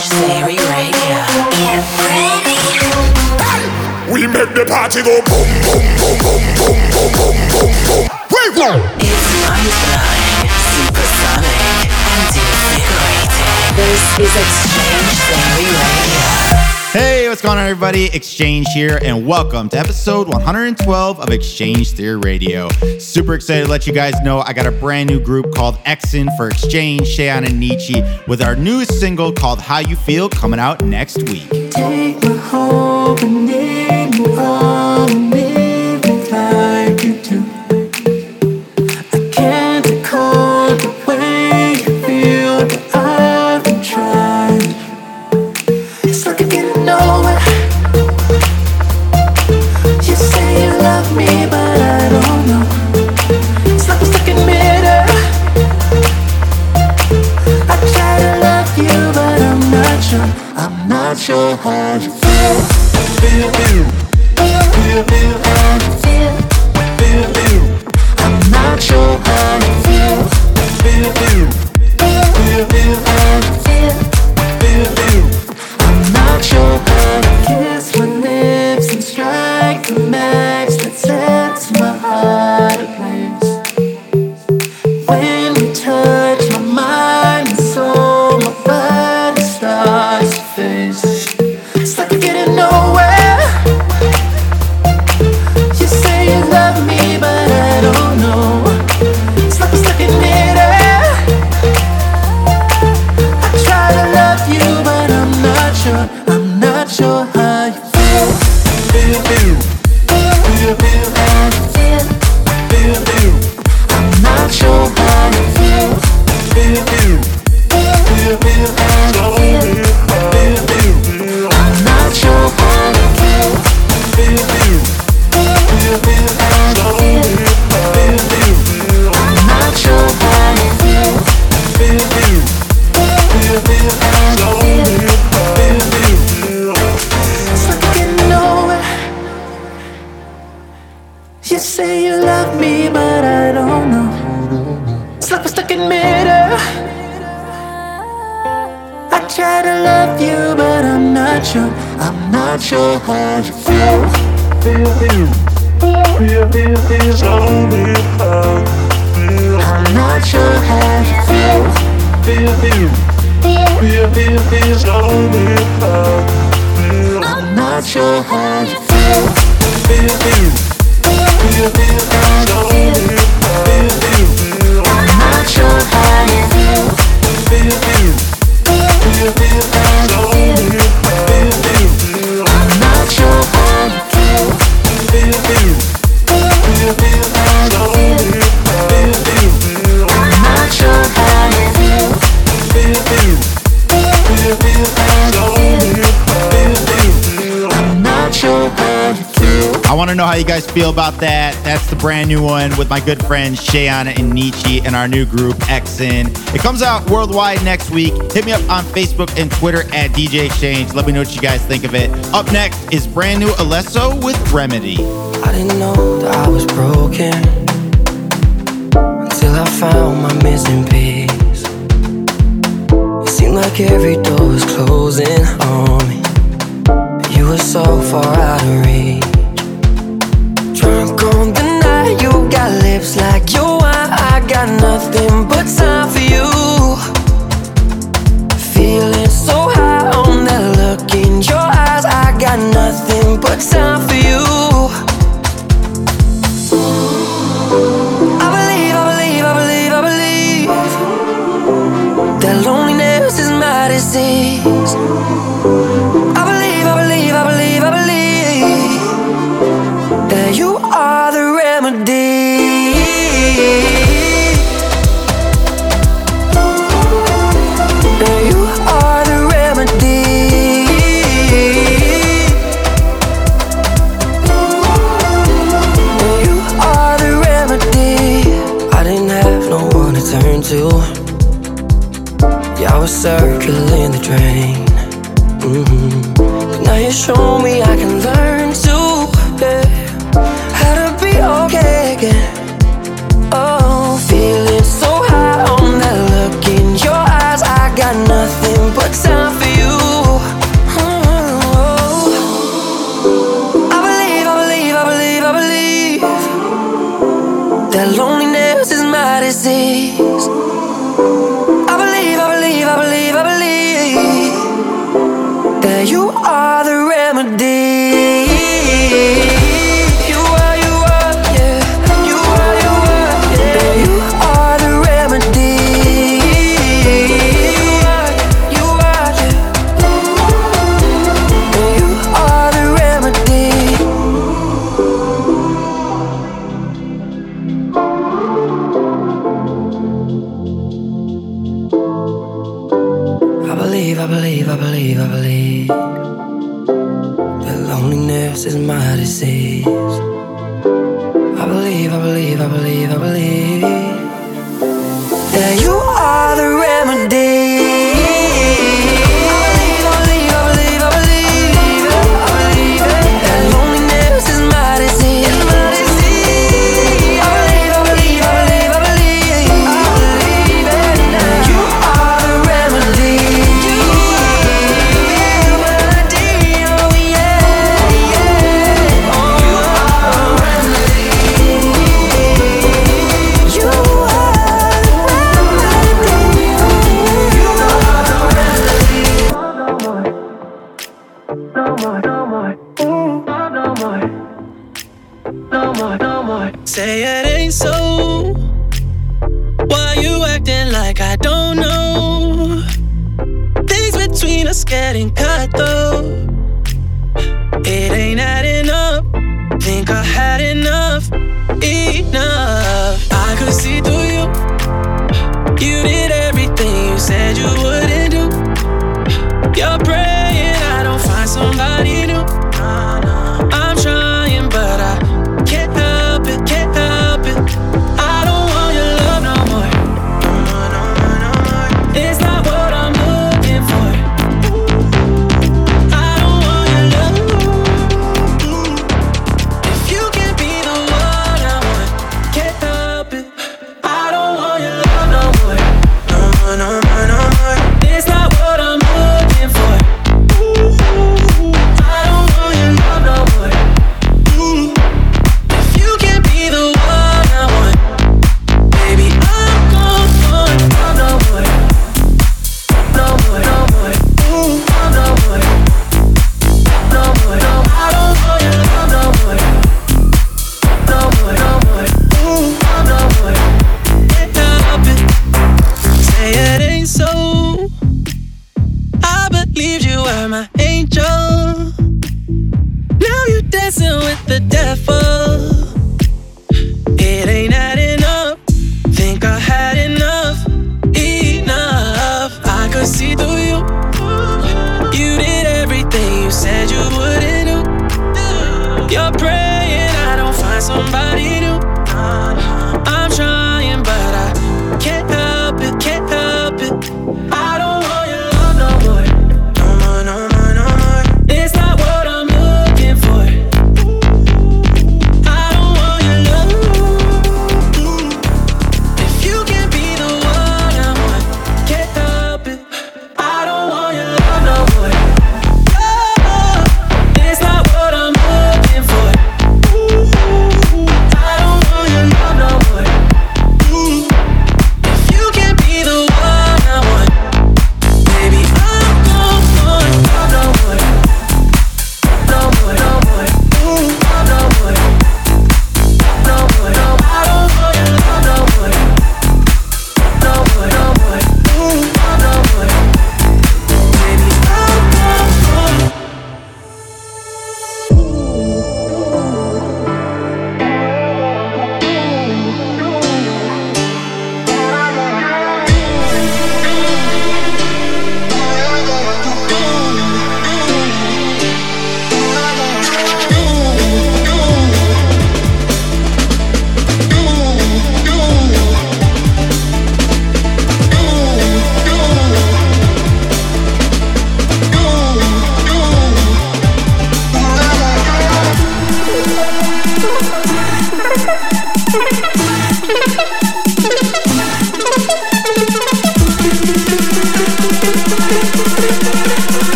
Strange Theory Radio. We make the party go boom, boom, boom, boom, boom, boom, boom, boom, boom. Wait, no. It's mind-blowing, supersonic, and invigorating. This is X-Change Theory Radio. Hey, what's going on, everybody? X-Change here, and welcome to episode 112 of X-Change Theory Radio. Super excited to let you guys know I got a brand new group called XSN for X-Change, Shayon and Nicci, with our newest single called How You Feel coming out next week. not so hard. Feel, feel, feel, feel, feel, feel. That's the brand new one with my good friends Shayana and Nicci and our new group XSN. It comes out worldwide next week. Hit me up on Facebook and Twitter at DJ X-Change. Let me know what you guys think of it. Up next is brand new Alesso with Remedy. I didn't know that I was broken until I found my missing piece. It seemed like every door was closing on me. You were so far out of reach.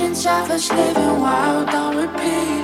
Visions of us living wild on repeat.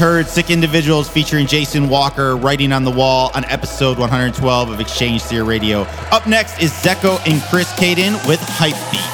heard Sick Individuals featuring Jason Walker writing on the wall on episode 112 of X-Change Theory Radio. Up next is Dzeko and Kris Kaiden with Hype Beat.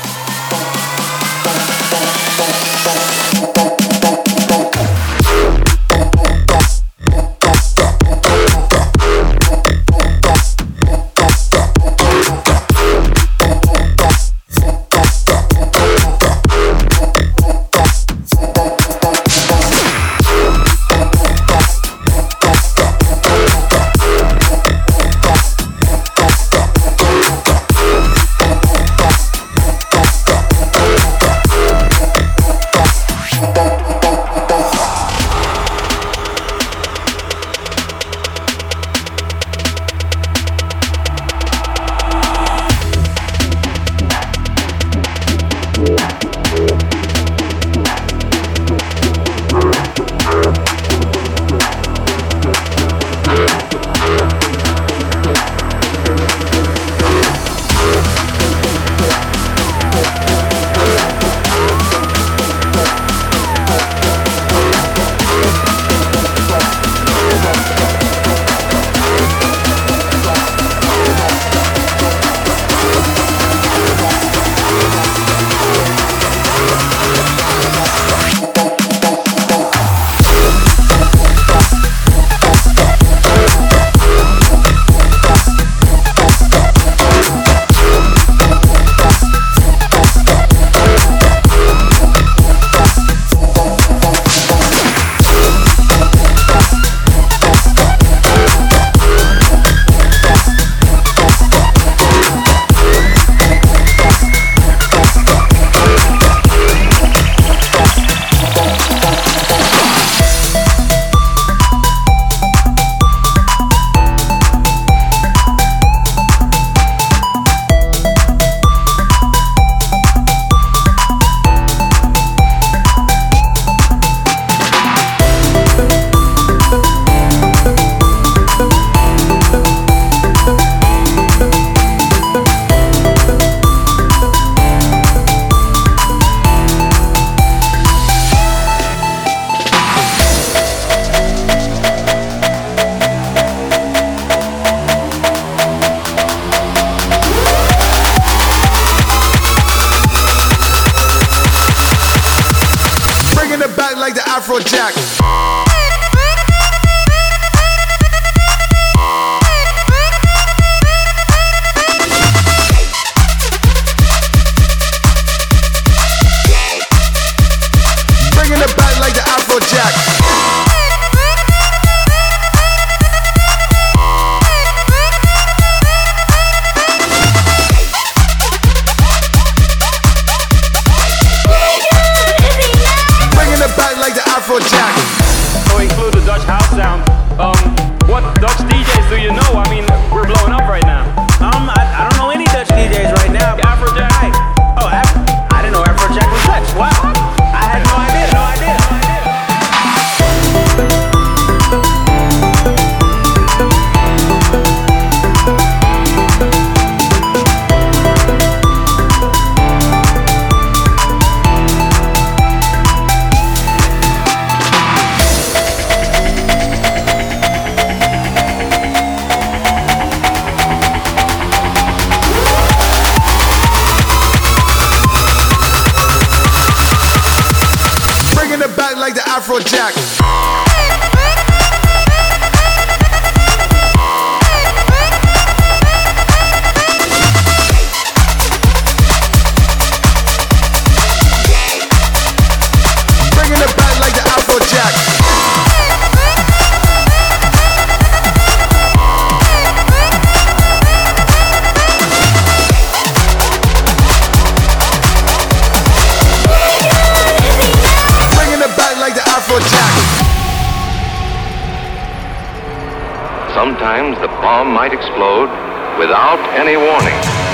Afrojack. Sometimes the bomb might explode without any warning.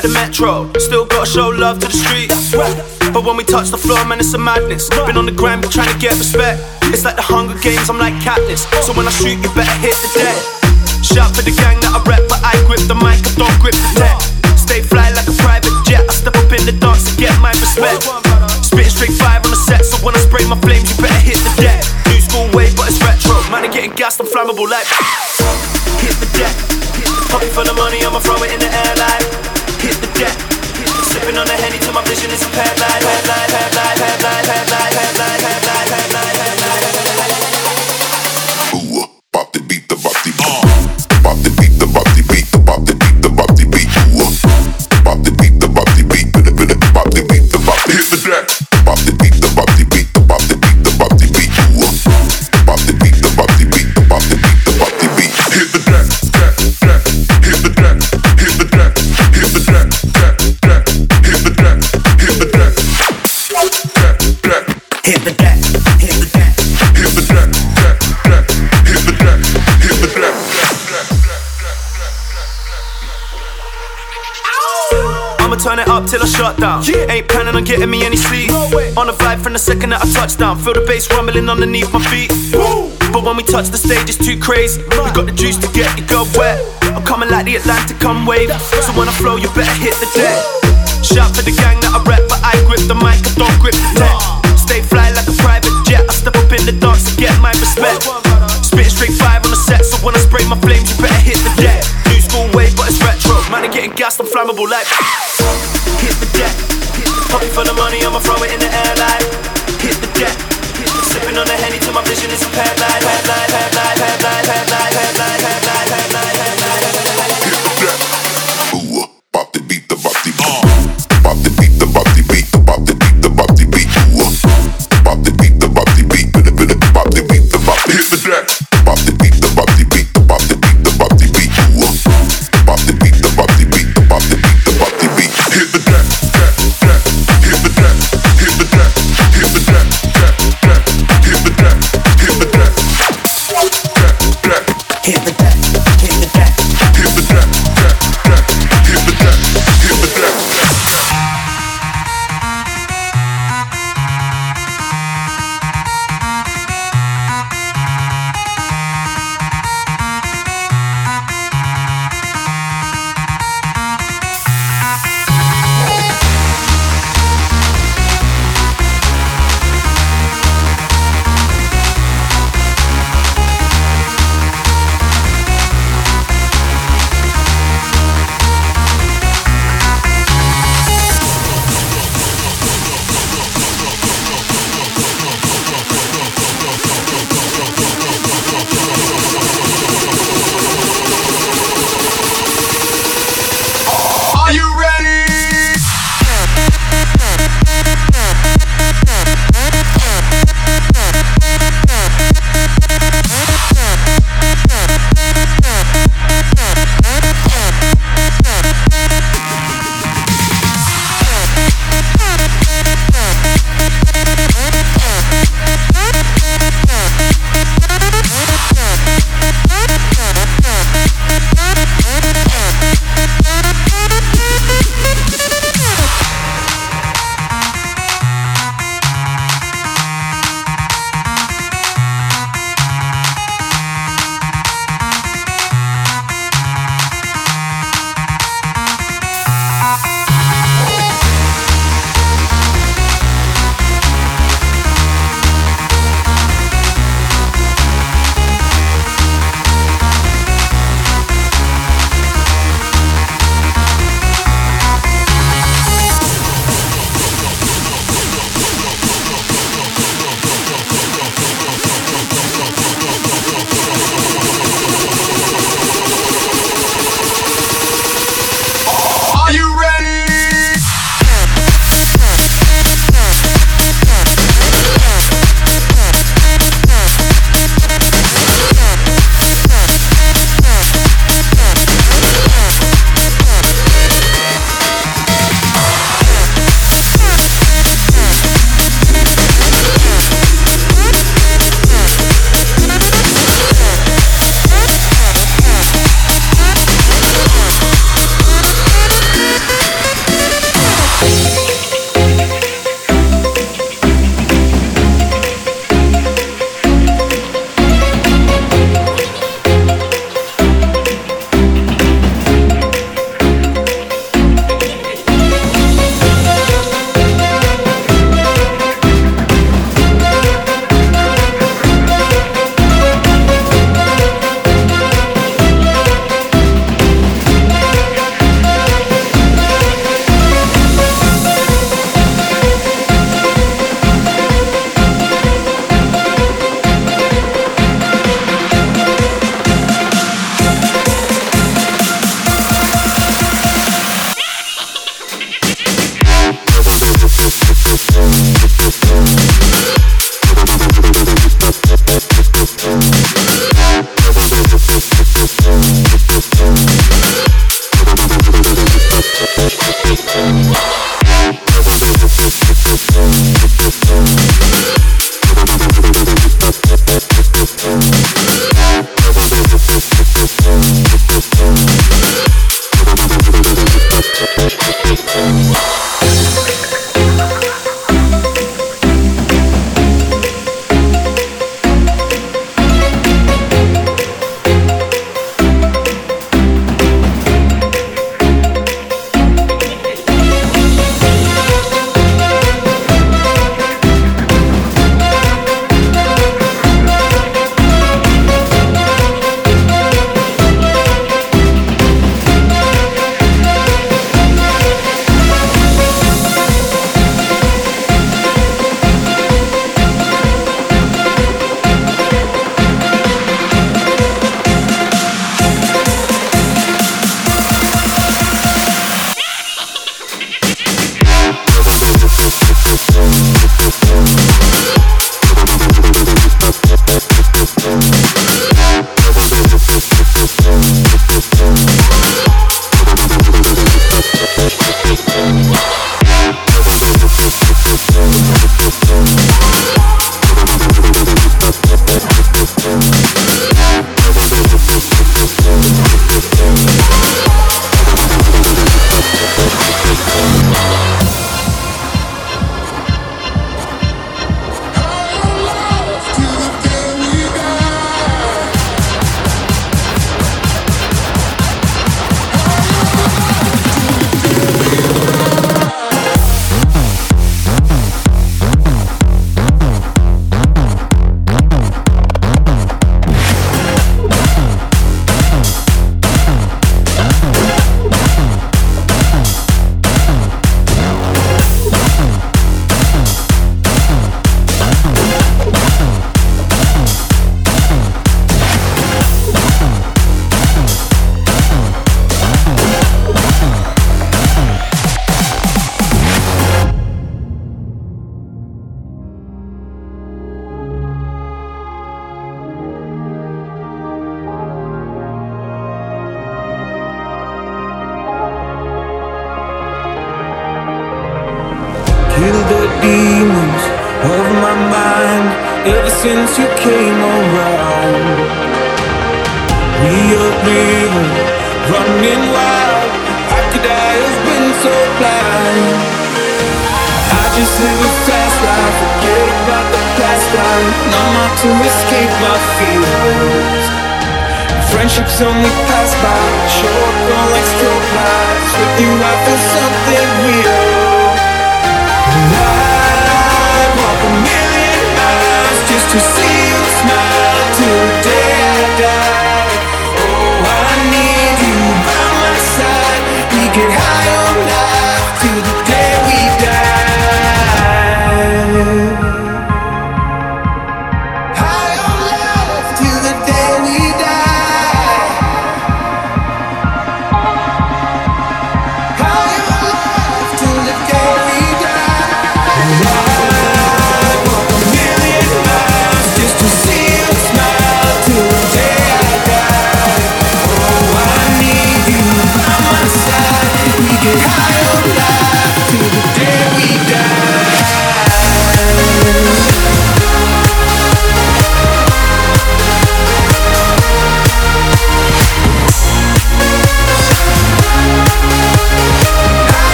Like the metro. Still gotta show love to the streets. But when we touch the floor, man, it's a madness. Been on the grind, trying to get respect. It's like the Hunger Games, I'm like Katniss. So when I shoot, you better hit the deck. Shout for the gang that I rep, but I grip the mic, I don't grip the tech. Stay fly like a private jet. I step up in the dance to get my respect. Spitting straight five on the set, so when I spray my flames, you better hit the deck. New school wave, but it's retro. Man, I'm getting gassed, I'm flammable like. Hit the deck. Pocket full of money, I'ma throw it in the air like. On the henny till my vision is impaired like. Headlight, headlight, Ain't planning on getting me any sleep. On the vibe from the second that I touch down. Feel the bass rumbling underneath my feet. But when we touch the stage, it's too crazy. We got the juice to get you go wet. I'm coming like the Atlantic come wave. So when I flow, you better hit the deck. Shout for the gang that I rep, but I grip the mic, I don't grip the tech. Stay fly like a private jet. I step up in the dance to get my respect. Spit straight five on the set, so when I spray my flames, you better hit the deck. New school wave, but it's retro. Man, I'm getting gassed, I'm flammable like. Hit the deck. Pocket full of money, I'ma throw it in the air like. Hit the deck. Sipping on the henny till my vision is impaired like. Headlight, headlight, headlight, headlight, headlight, headlight, headlight, headlight, headlight. Música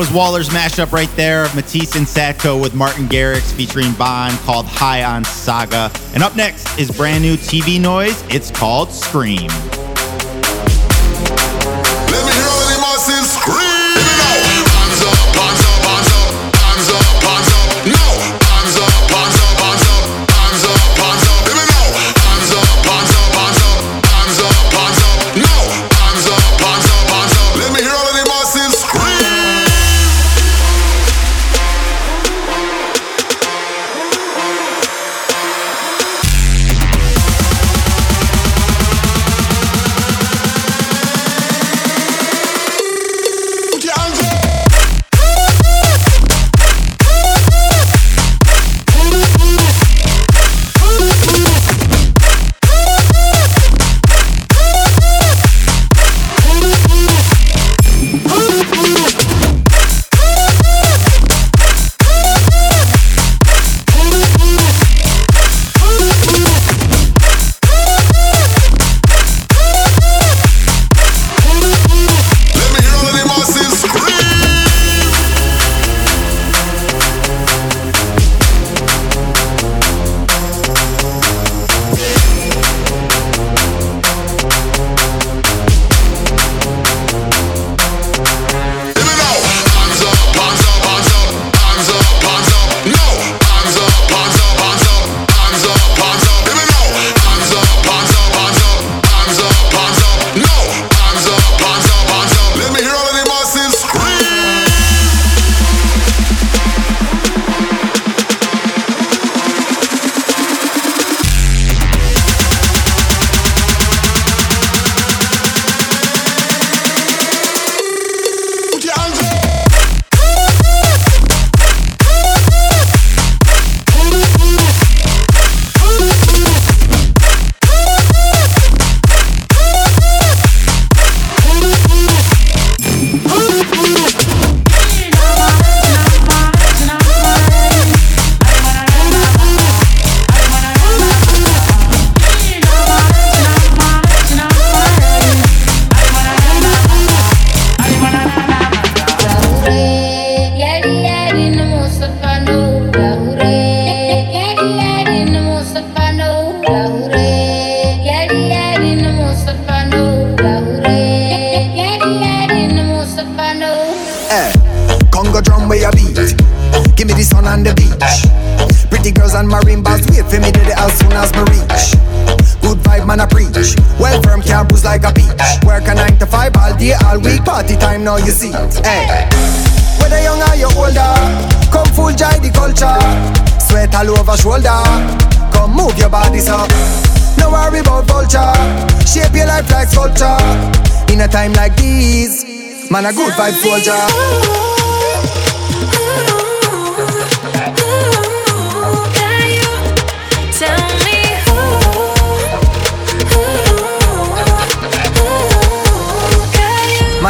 was Whaler's mashup right there of Matisse and Sadko with Martin Garrix featuring Bonn called High on Saga. And up next is brand new TV noise. It's called Scream.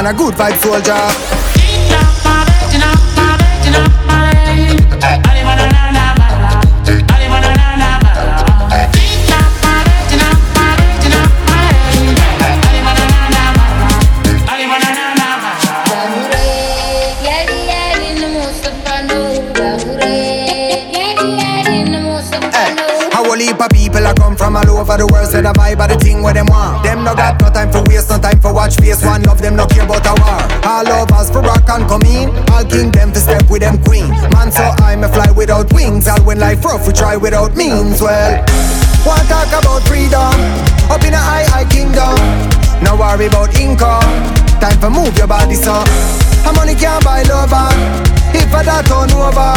Man, a good vibe soldier. From all over the world say the vibe of the thing where them want. Them no got no time for waste, no time for watch face. One of them no care about a war. All lovers for rock and come in. All king them to step with them queen. Man, so I'm a fly without wings. All when life rough, we try without means. Well, want talk about freedom up in a high high kingdom. No worry about income. Time for move your body, so. And money can't buy lover. Ah. If I that turn over.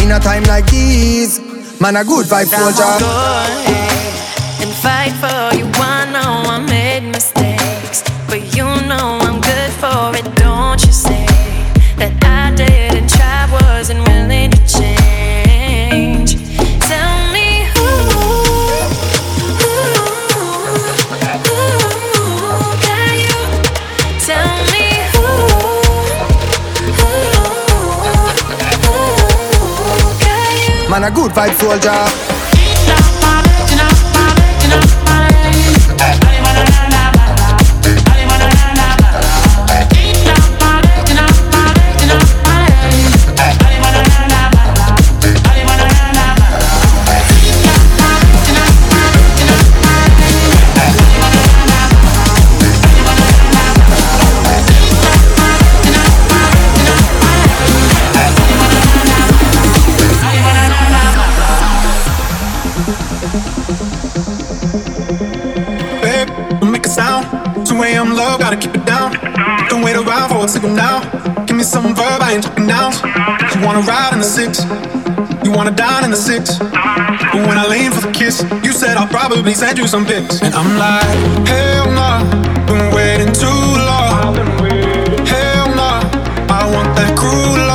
In a time like this, man, a good vibe soldier fight for you. I know I made mistakes, but you know I'm good for it. Don't you say that I didn't try, wasn't willing to change. Tell me who, who, who got you? Tell me who, who, who got you? Man, a good vibe soldier. Wanna ride in the six, you wanna dine in the six. But when I lean for the kiss, you said I'll probably send you some pics. And I'm like, hell nah, been waiting too long. Hell nah, I want that cruel love.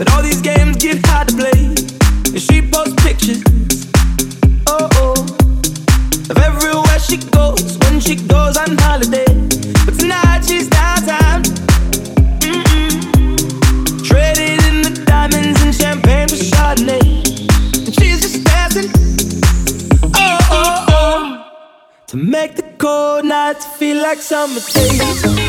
But all these games get hard to play. And she posts pictures. Oh, oh. Of everywhere she goes when she goes on holiday. But tonight she's downtown. Mm-mm. Traded in the diamonds and champagne for Chardonnay. And she's just dancing. Oh, oh, oh. To make the cold nights feel like summer days.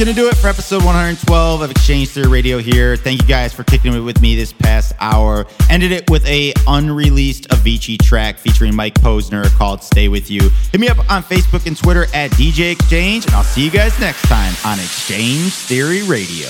going to do it for episode 112 of X-Change Theory Radio here. Thank you guys for kicking it with me this past hour. Ended it with a unreleased Avicii track featuring Mike Posner called Stay With You. Hit me up on Facebook and Twitter at DJ X-Change, and I'll see you guys next time on X-Change Theory Radio.